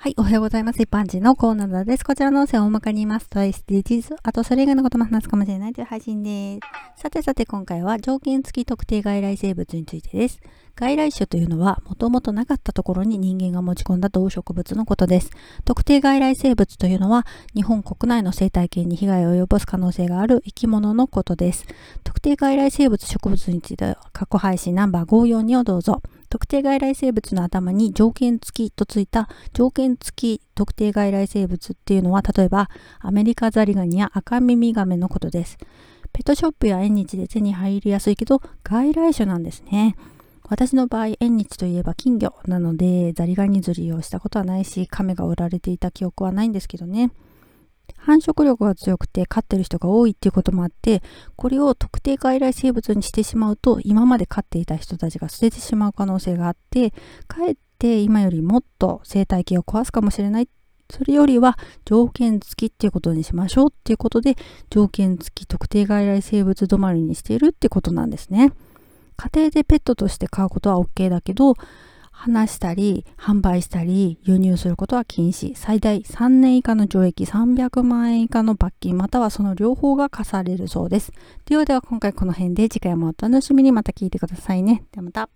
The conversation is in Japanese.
はい、おはようございます。一般人のコーナーです。こちらの音声を大まかに言いますと SDGs、あとそれ以外のことも話すかもしれないという配信です。さてさて今回は条件付き特定外来生物についてです。外来種というのはもともとなかったところに人間が持ち込んだ動植物のことです。特定外来生物というのは日本国内の生態系に被害を及ぼす可能性がある生き物のことです。特定外来生物植物については過去配信ナンバー542をどうぞ。特定外来生物の頭に条件付きとついた条件付き特定外来生物っていうのは例えばアメリカザリガニや赤耳ガメのことです。ペットショップや縁日で手に入りやすいけど外来種なんですね。私の場合、縁日といえば金魚なのでザリガニ釣りをしたことはないし亀が売られていた記憶はないんですけどね。繁殖力が強くて飼ってる人が多いっていうこともあってこれを特定外来生物にしてしまうと今まで飼っていた人たちが捨ててしまう可能性があってかえって今よりもっと生態系を壊すかもしれないそれよりは条件付きっていうことにしましょうっていうことで条件付き特定外来生物止まりにしているってことなんですね。家庭でペットとして飼うことは OK だけど話したり、販売したり、輸入することは禁止。最大3年以下の懲役300万円以下の罰金、またはその両方が課されるそうです。ではでは今回この辺で次回もお楽しみにまた聞いてくださいね。ではまた。